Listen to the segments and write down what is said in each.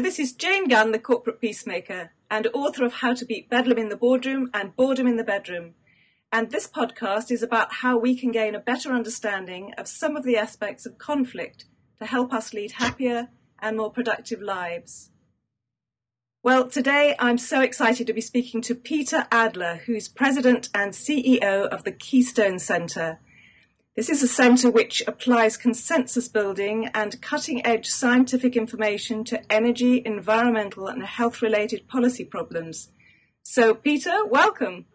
This is Jane Gunn, the corporate peacemaker and author of How to Beat Bedlam in the Boardroom and Boredom in the Bedroom. And this podcast is about how we can gain a better understanding of some of the aspects of conflict to help us lead happier and more productive lives. Well, today I'm so excited to be speaking to Peter Adler, who's president and CEO of the Keystone Centre. This is a centre which applies consensus building and cutting edge scientific information to energy, environmental, and health related policy problems. So, Peter, welcome.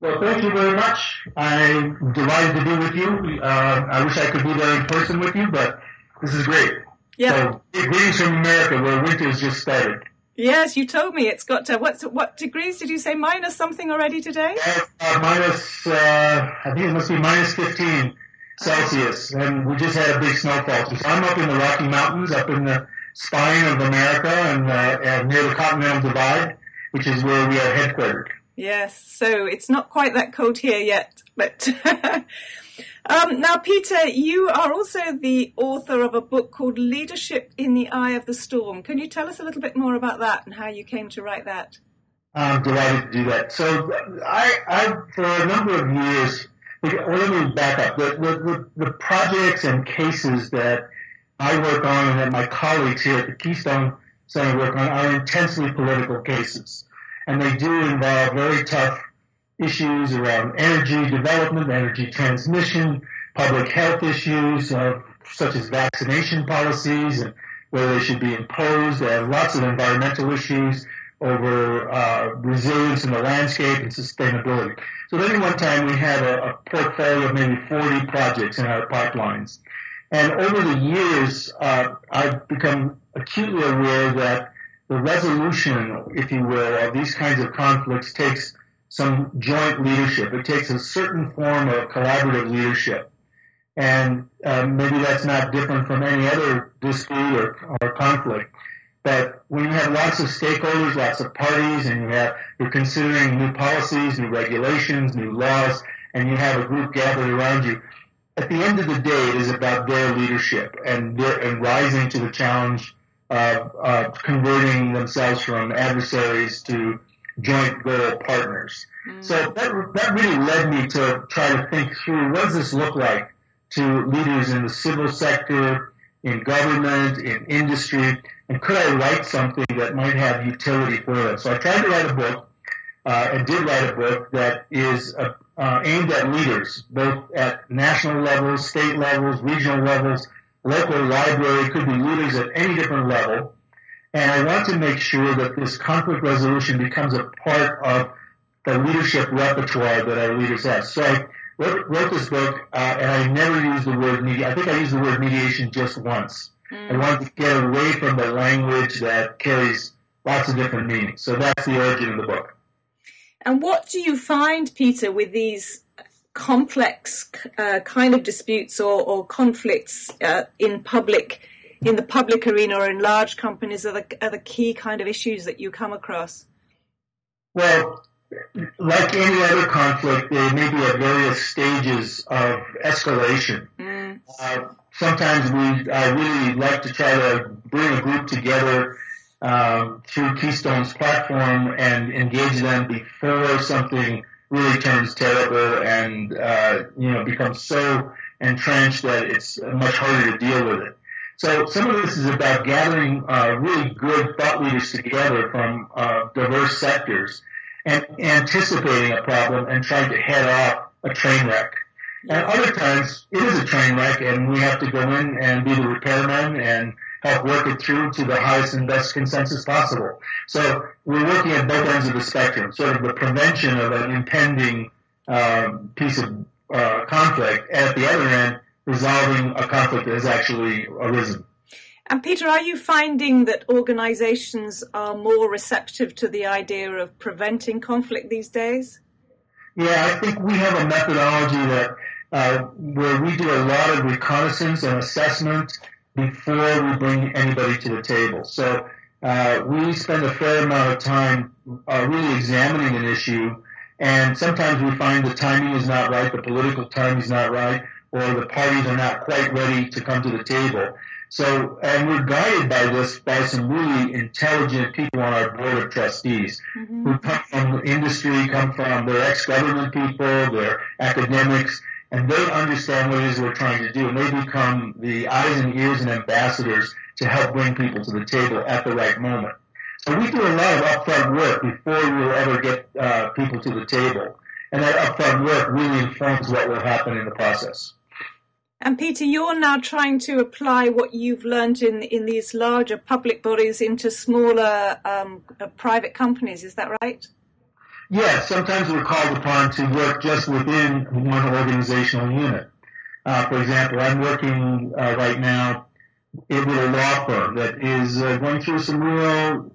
Well, thank you very much. I'm delighted to be with you. Uh, I wish I could be there in person with you, but this is great. Yeah. So, greetings from America, where winter's just started. Yes, you told me it's got to, what, what degrees did you say? Minus something already today? Uh, minus, uh, I think it must be minus 15 Celsius. And we just had a big snowfall. So I'm up in the Rocky Mountains, up in the spine of America and, uh, and near the Continental Divide, which is where we are headquartered. Yes, so it's not quite that cold here yet, but Um, now, Peter, you are also the author of a book called Leadership in the Eye of the Storm. Can you tell us a little bit more about that and how you came to write that? I'm delighted to do that. So, I, I for a number of years, let me back up. The, the, the, the projects and cases that I work on and that my colleagues here at the Keystone Center work on are intensely political cases. And they do involve very tough issues around energy development, energy transmission, public health issues uh, such as vaccination policies and whether they should be imposed, uh, lots of environmental issues over uh, resilience in the landscape and sustainability. So at any one time we had a, a portfolio of maybe 40 projects in our pipelines. And over the years, uh, I've become acutely aware that the resolution, if you will, of these kinds of conflicts takes some joint leadership. It takes a certain form of collaborative leadership. And uh, maybe that's not different from any other dispute or, or conflict. But when you have lots of stakeholders, lots of parties, and you have you're considering new policies, new regulations, new laws, and you have a group gathered around you, at the end of the day, it is about their leadership and their, and rising to the challenge of uh, converting themselves from adversaries to joint goal partners. Mm. So that, that really led me to try to think through what does this look like to leaders in the civil sector, in government, in industry, and could I write something that might have utility for them? So I tried to write a book, uh, and did write a book that is uh, uh, aimed at leaders, both at national levels, state levels, regional levels, local library, could be leaders at any different level, and I want to make sure that this conflict resolution becomes a part of the leadership repertoire that our leaders have. So I wrote, wrote this book, uh, and I never used the word media. I think I used the word mediation just once. Mm. I wanted to get away from the language that carries lots of different meanings. So that's the origin of the book. And what do you find, Peter, with these complex uh, kind of disputes or, or conflicts uh, in public in the public arena or in large companies are the, are the key kind of issues that you come across? Well, like any other conflict, they may be at various stages of escalation. Mm. Uh, sometimes we I really like to try to bring a group together um, through Keystone's platform and engage them before something really turns terrible and uh, you know becomes so entrenched that it's much harder to deal with it. So some of this is about gathering uh, really good thought leaders together from uh, diverse sectors and anticipating a problem and trying to head off a train wreck. And other times it is a train wreck and we have to go in and be the repairman and help work it through to the highest and best consensus possible. So we're working at both ends of the spectrum, sort of the prevention of an impending uh, piece of uh, conflict. At the other end, resolving a conflict that has actually arisen. And Peter, are you finding that organizations are more receptive to the idea of preventing conflict these days? Yeah, I think we have a methodology that uh, where we do a lot of reconnaissance and assessment before we bring anybody to the table. So uh, we spend a fair amount of time uh, really examining an issue, and sometimes we find the timing is not right, the political timing is not right, or the parties are not quite ready to come to the table. So, and we're guided by this by some really intelligent people on our board of trustees mm-hmm. who come from industry, come from, they're ex-government people, they're academics, and they understand what it is we're trying to do, and they become the eyes and ears and ambassadors to help bring people to the table at the right moment. So we do a lot of upfront work before we'll ever get uh, people to the table, and that upfront work really informs what will happen in the process. And Peter, you're now trying to apply what you've learned in in these larger public bodies into smaller um, uh, private companies. Is that right? Yes. Sometimes we're called upon to work just within one organizational unit. Uh, for example, I'm working uh, right now with a law firm that is uh, going through some real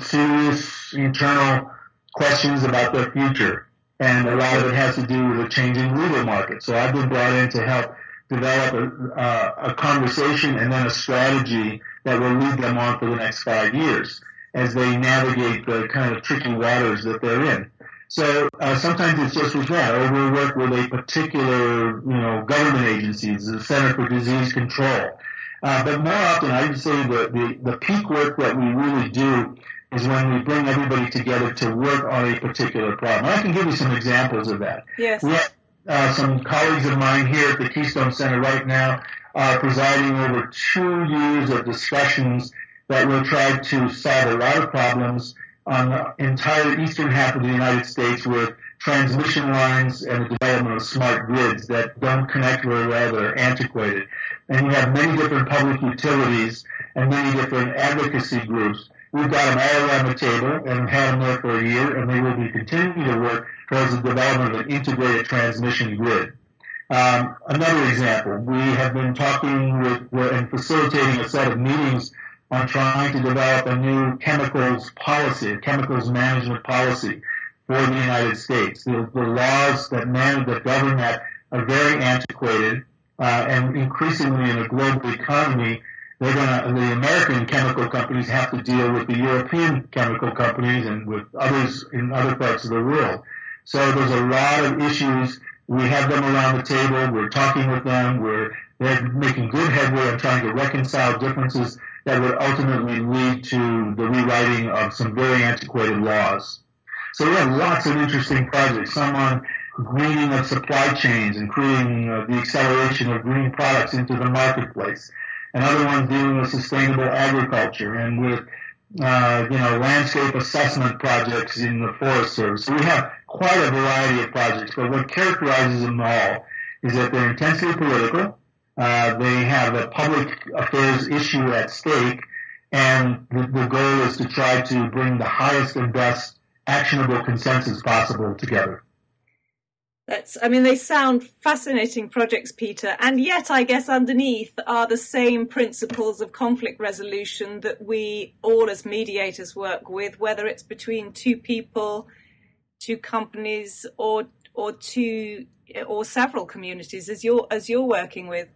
serious internal questions about their future, and a lot of it has to do with a changing legal market. So I've been brought in to help develop a, uh, a conversation and then a strategy that will lead them on for the next five years as they navigate the kind of tricky waters that they're in. So uh, sometimes it's just with that, or we work with a particular, you know, government agencies, the Center for Disease Control. Uh, but more often, I would say that the, the peak work that we really do is when we bring everybody together to work on a particular problem. I can give you some examples of that. Yes. We have uh, some colleagues of mine here at the Keystone Center right now are presiding over two years of discussions that will try to solve a lot of problems on the entire eastern half of the United States with transmission lines and the development of smart grids that don't connect very well, that are antiquated. And we have many different public utilities and many different advocacy groups. We've got them all around the table and have had them there for a year, and they will be continuing to work towards the development of an integrated transmission grid. Um, another example, we have been talking with and facilitating a set of meetings on trying to develop a new chemicals policy, a chemicals management policy for the United States. The, the laws that manage, that govern that are very antiquated, uh, and increasingly in a global economy, they're going to, the American chemical companies have to deal with the European chemical companies and with others in other parts of the world. So there's a lot of issues. We have them around the table. We're talking with them. We're they're making good headway on trying to reconcile differences that would ultimately lead to the rewriting of some very antiquated laws. So we have lots of interesting projects. Some on greening of supply chains creating uh, the acceleration of green products into the marketplace. And other ones dealing with sustainable agriculture and with uh, you know, landscape assessment projects in the Forest Service. So we have quite a variety of projects, but what characterizes them all is that they're intensely political. Uh, they have a public affairs issue at stake, and the, the goal is to try to bring the highest and best actionable consensus possible together. That's, I mean, they sound fascinating projects, Peter, and yet I guess underneath are the same principles of conflict resolution that we all as mediators work with, whether it's between two people, two companies, or or two or several communities, as you're as you're working with.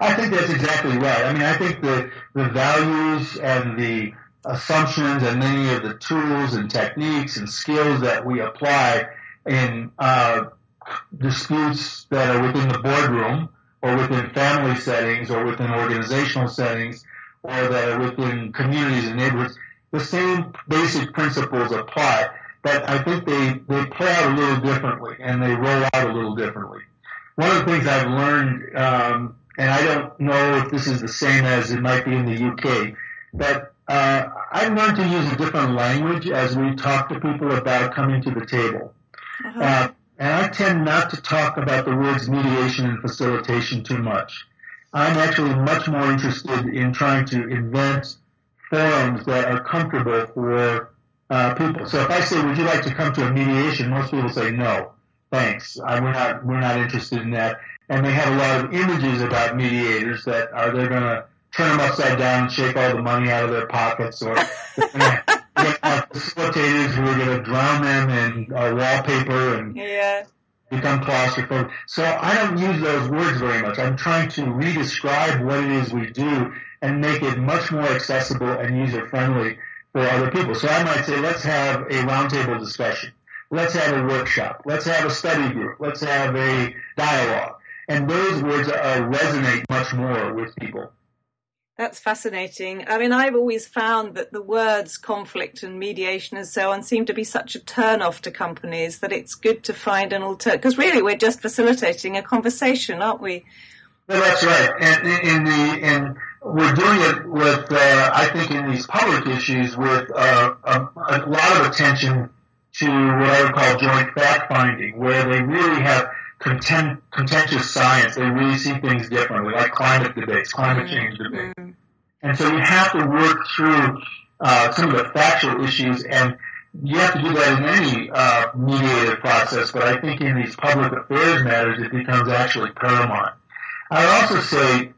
I think that's exactly right. I mean, I think the the values and the assumptions and many of the tools and techniques and skills that we apply in uh, disputes that are within the boardroom or within family settings or within organizational settings or that are within communities and neighborhoods, the same basic principles apply. But I think they, they play out a little differently and they roll out a little differently. One of the things I've learned, um, and I don't know if this is the same as it might be in the UK, but uh, I've learned to use a different language as we talk to people about coming to the table. Uh-huh. Uh, and I tend not to talk about the words mediation and facilitation too much. I'm actually much more interested in trying to invent forums that are comfortable for uh, people. So if I say, "Would you like to come to a mediation?" most people say, "No, thanks. I, we're not. We're not interested in that." And they have a lot of images about mediators that are they're going to turn them upside down and shake all the money out of their pockets, or facilitators who are going to drown them in uh, wallpaper and yeah. become claustrophobic. So I don't use those words very much. I'm trying to re-describe what it is we do and make it much more accessible and user-friendly for other people. So I might say, let's have a roundtable discussion. Let's have a workshop. Let's have a study group. Let's have a dialogue. And those words resonate much more with people. That's fascinating. I mean, I've always found that the words conflict and mediation and so on seem to be such a turn off to companies that it's good to find an alternative. Because really, we're just facilitating a conversation, aren't we? Well, that's right. And in the and we're doing it with, uh, I think, in these public issues with uh, a, a lot of attention to what I would call joint fact finding, where they really have content, contentious science. They really see things differently, like climate debates, climate mm-hmm. change debates. Mm-hmm. And so you have to work through uh, some of the factual issues, and you have to do that in any uh, mediated process. But I think in these public affairs matters, it becomes actually paramount. I would also say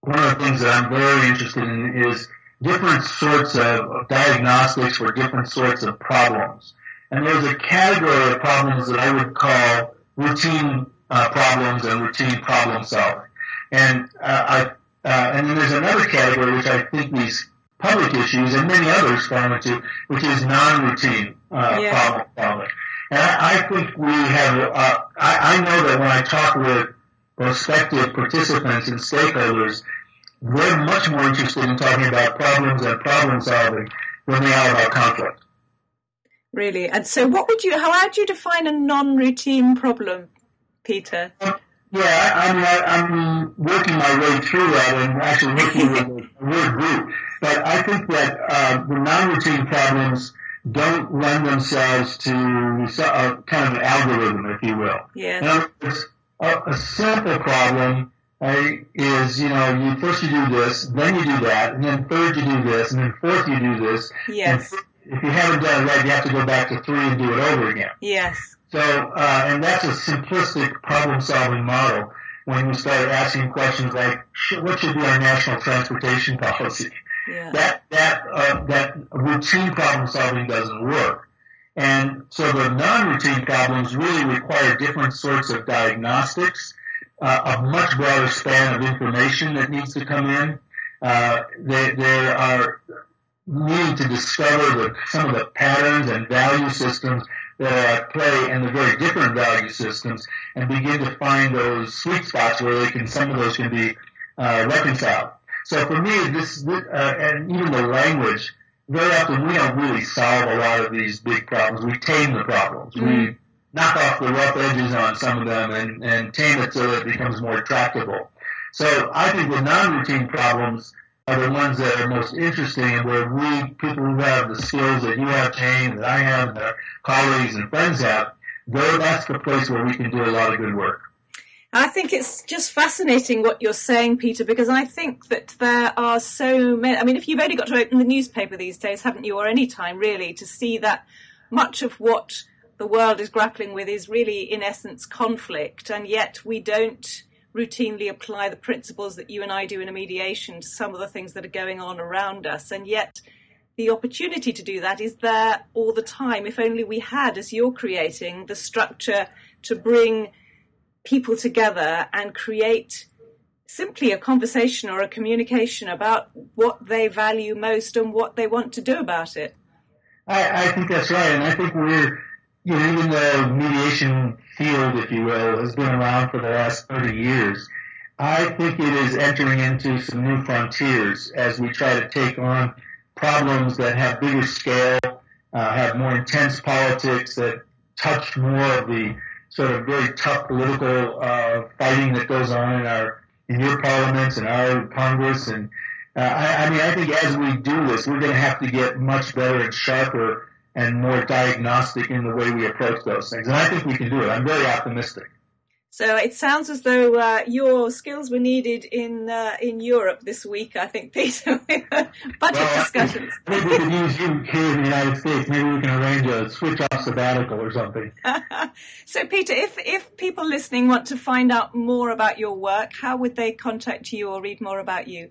one of the things that I'm very interested in is different sorts of diagnostics for different sorts of problems. And there's a category of problems that I would call routine uh, problems and routine problem solving. And uh, I, uh, and then there's another category which I think these public issues and many others fall into, which is non-routine uh, yeah. problem solving. And I, I think we have. Uh, I, I know that when I talk with prospective participants and stakeholders, they're much more interested in talking about problems and problem solving than they are about conflict. Really? And so what would you, how would you define a non-routine problem, Peter? Yeah, I mean, I, I'm working my way through that and actually working with a word group. But I think that uh, the non-routine problems don't lend themselves to a, kind of an algorithm, if you will. Yeah. A, a simple problem uh, is, you know, you first you do this, then you do that, and then third you do this, and then fourth you do this. Yes. And if you haven't done it right, you have to go back to three and do it over again. Yes. So, uh, and that's a simplistic problem-solving model when you start asking questions like, what should be our national transportation policy? Yeah. That, that, uh, that routine problem-solving doesn't work. So the non-routine problems really require different sorts of diagnostics, uh, a much broader span of information that needs to come in. Uh, there, there are need to discover the, some of the patterns and value systems that are at play and the very different value systems and begin to find those sweet spots where they can, some of those can be uh, reconciled. So for me, this, uh, and even the language, very often we don't really solve a lot of these big problems. We tame the problems. Mm-hmm. We knock off the rough edges on some of them and, and tame it so that it becomes more tractable. So I think the non-routine problems are the ones that are most interesting and where we, people who have the skills that you have, Jane, that I have, that our colleagues and friends have, that's the place where we can do a lot of good work. I think it's just fascinating what you're saying, Peter, because I think that there are so many. I mean, if you've only got to open the newspaper these days, haven't you, or any time really, to see that much of what the world is grappling with is really, in essence, conflict, and yet we don't routinely apply the principles that you and I do in a mediation to some of the things that are going on around us. And yet, the opportunity to do that is there all the time. If only we had, as you're creating, the structure to bring people together and create simply a conversation or a communication about what they value most and what they want to do about it. I, I think that's right. And I think we're you know, even the mediation field, if you will, has been around for the last 30 years, I think it is entering into some new frontiers as we try to take on problems that have bigger scale, uh, have more intense politics, that touch more of the sort of very tough political uh, fighting that goes on in our in your parliaments and our Congress. And uh, I, I mean, I think as we do this, we're going to have to get much better and sharper and more diagnostic in the way we approach those things. And I think we can do it. I'm very optimistic. So it sounds as though uh, your skills were needed in uh, in Europe this week. I think, Peter, budget well, discussions. Maybe we can use you here in the United States. Maybe we can arrange a switch off sabbatical or something. so, Peter, if if people listening want to find out more about your work, how would they contact you or read more about you?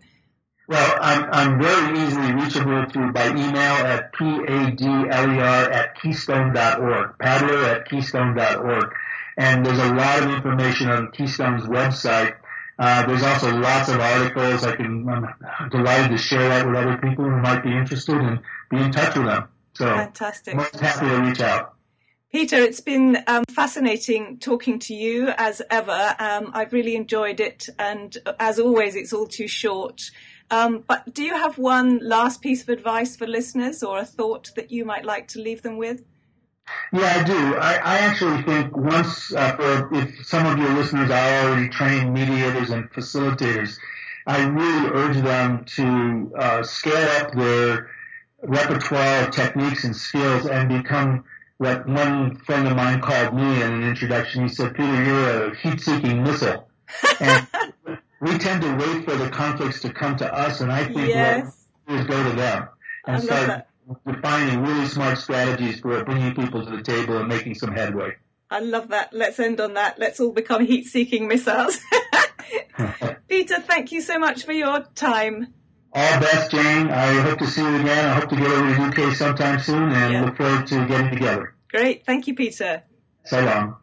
Well, I'm, I'm very easily reachable through by email at p-a-d-l-e-r at keystone.org, paddler at keystone.org. And there's a lot of information on Keystone's website. Uh, there's also lots of articles. I can, I'm delighted to share that with other people who might be interested and be in touch with them. So, Fantastic. most happy to reach out. Peter, it's been um, fascinating talking to you as ever. Um, I've really enjoyed it, and as always, it's all too short. Um, but do you have one last piece of advice for listeners or a thought that you might like to leave them with? Yeah, I do. I, I actually think once, uh, for if some of your listeners are already trained mediators and facilitators, I really urge them to uh, scale up their repertoire of techniques and skills and become what one friend of mine called me in an introduction. He said, Peter, you're a heat-seeking missile. And we tend to wait for the conflicts to come to us, and I think yes. what we do is go to them and start defining really smart strategies for bringing people to the table and making some headway. I love that. Let's end on that. Let's all become heat-seeking missiles. Peter, thank you so much for your time. All best, Jane. I hope to see you again. I hope to get over to the UK sometime soon and yeah. look forward to getting together. Great. Thank you, Peter. So long.